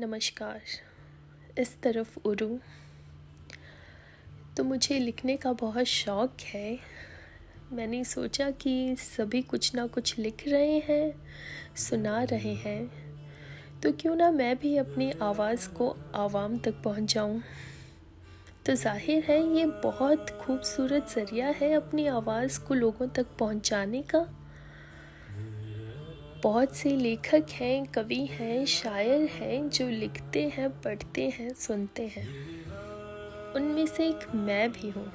नमस्कार, इस तरफ़ उरू तो मुझे लिखने का बहुत शौक़ है। मैंने सोचा कि सभी कुछ ना कुछ लिख रहे हैं, सुना रहे हैं। तो क्यों ना मैं भी अपनी आवाज़ को आवाम तक पहुंचाऊं। तो ज़ाहिर है, ये बहुत खूबसूरत ज़रिया है अपनी आवाज़ को लोगों तक पहुँचाने का। बहुत से लेखक हैं, कवि हैं, शायर हैं, जो लिखते हैं, पढ़ते हैं, सुनते हैं। उनमें से एक मैं भी हूँ।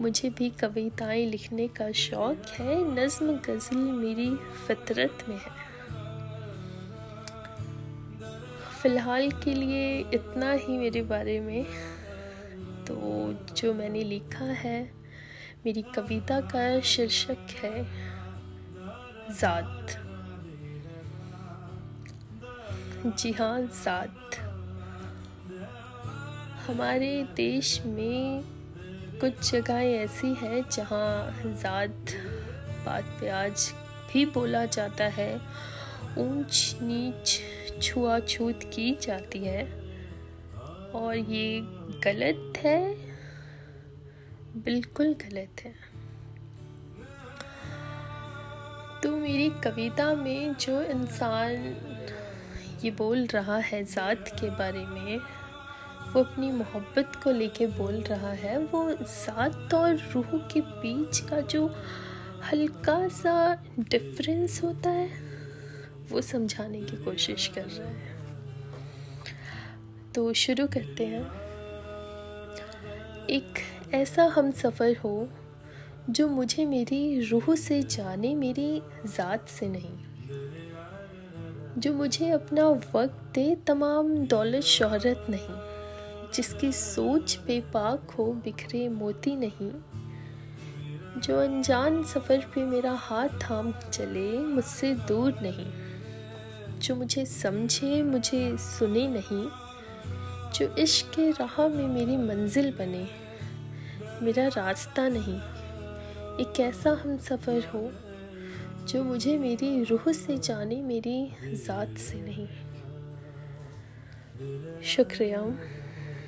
मुझे भी कविताएँ लिखने का शौक़ है। नज्म गज़ल मेरी फितरत में है। फ़िलहाल के लिए इतना ही मेरे बारे में। तो जो मैंने लिखा है, मेरी कविता का शीर्षक है ज़ात जी हाँ ज़ात हमारे देश में कुछ जगहें ऐसी हैं जहाँ ज़ात बात पे आज भी बोला जाता है। ऊंच, नीच, छुआछूत की जाती है। और ये गलत है? बिल्कुल गलत है। मेरी कविता में जो इंसान ये बोल रहा है ज़ात के बारे में, वो अपनी मोहब्बत को लेके बोल रहा है, वो ज़ात और रूह के बीच का जो हल्का सा डिफरेंस होता है, वो समझाने की कोशिश कर रहा है। तो शुरू करते हैं। एक ऐसा हम सफ़र हो जो मुझे मेरी रूह से जाने मेरी ज़ात से नहीं। जो मुझे अपना वक्त दे तमाम दौलत शोहरत नहीं। जिसकी सोच बेपाक हो बिखरे मोती नहीं। जो अनजान सफ़र पे मेरा हाथ थाम चले मुझसे दूर नहीं। जो मुझे समझे, मुझे सुने नहीं। जो इश्क के राह में मेरी मंजिल बने, मेरा रास्ता नहीं। एक ऐसा हम सफ़र हो, जो मुझे मेरी रूह से जाने, मेरी ज़ात से नहीं। शुक्रिया।